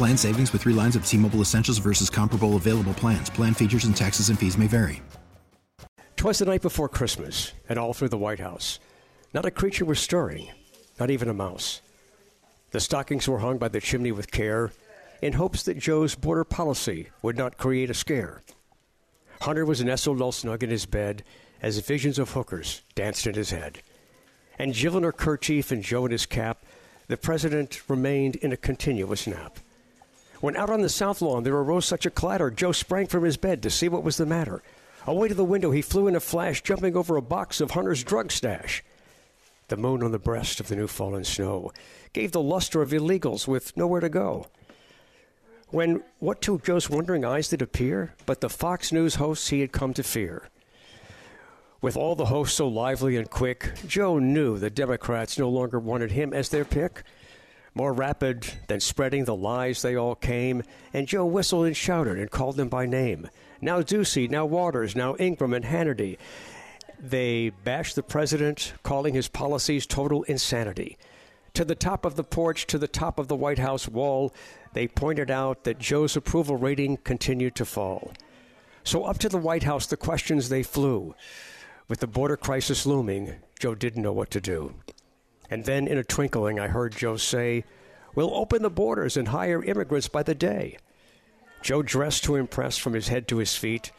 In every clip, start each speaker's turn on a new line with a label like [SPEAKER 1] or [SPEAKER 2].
[SPEAKER 1] Plan savings with three lines of T Mobile Essentials versus comparable available plans. Plan features and taxes and fees may vary.
[SPEAKER 2] Twas the night before Christmas, and all through the White House, not a creature was stirring, not even a mouse. The stockings were hung by the chimney with care in hopes that Joe's border policy would not create a scare. Hunter was nestled all snug in his bed as visions of hookers danced in his head. And Jill in her kerchief and Joe in his cap, the president remained in a continuous nap. When out on the south lawn there arose such a clatter, Joe sprang from his bed to see what was the matter. Away to the window he flew in a flash, jumping over a box of Hunter's drug stash. The moon on the breast of the new fallen snow gave the luster of illegals with nowhere to go. When what to Joe's wondering eyes did appear, but the Fox News hosts he had come to fear. With all the hosts so lively and quick, Joe knew the Democrats no longer wanted him as their pick. More rapid than spreading the lies, they all came, and Joe whistled and shouted and called them by name. Now Doocy, now Watters, now Ingraham and Hannity. They bashed the president, calling his policies total insanity. To the top of the porch, to the top of the White House wall, they pointed out that Joe's approval rating continued to fall. So up to the White House, the questions they flew. With the border crisis looming, Joe didn't know what to do. And then in a twinkling, I heard Joe say, We'll open the borders and hire immigrants by the day. Joe dressed to impress from his head to his feet,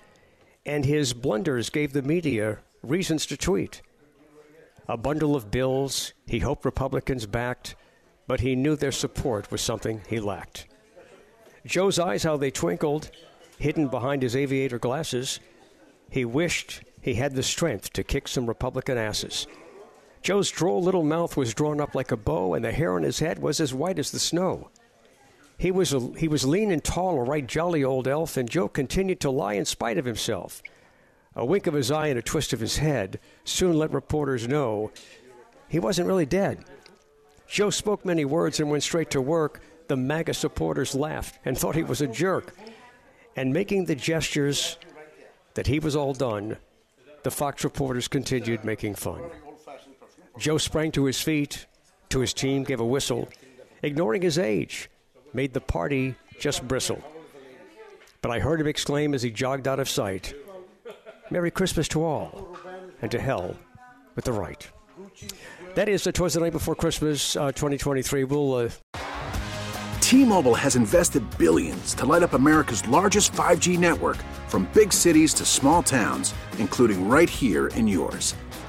[SPEAKER 2] and his blunders gave the media reasons to tweet. A bundle of bills he hoped Republicans backed, but he knew their support was something he lacked. Joe's eyes, how they twinkled, hidden behind his aviator glasses, he wished he had the strength to kick some Republican asses. Joe's droll little mouth was drawn up like a bow, and the hair on his head was as white as the snow. He was, a, he was lean and tall, a right jolly old elf, and Joe continued to lie in spite of himself. A wink of his eye and a twist of his head soon let reporters know he wasn't really dead. Joe spoke many words and went straight to work. The MAGA supporters laughed and thought he was a jerk. And making the gestures that he was all done, the Fox reporters continued making fun. Joe sprang to his feet, to his team, gave a whistle, ignoring his age, made the party just bristle. But I heard him exclaim as he jogged out of sight Merry Christmas to all, and to hell with the right. That is the Twas the Night Before Christmas uh, 2023. We'll. Uh...
[SPEAKER 3] T Mobile has invested billions to light up America's largest 5G network from big cities to small towns, including right here in yours.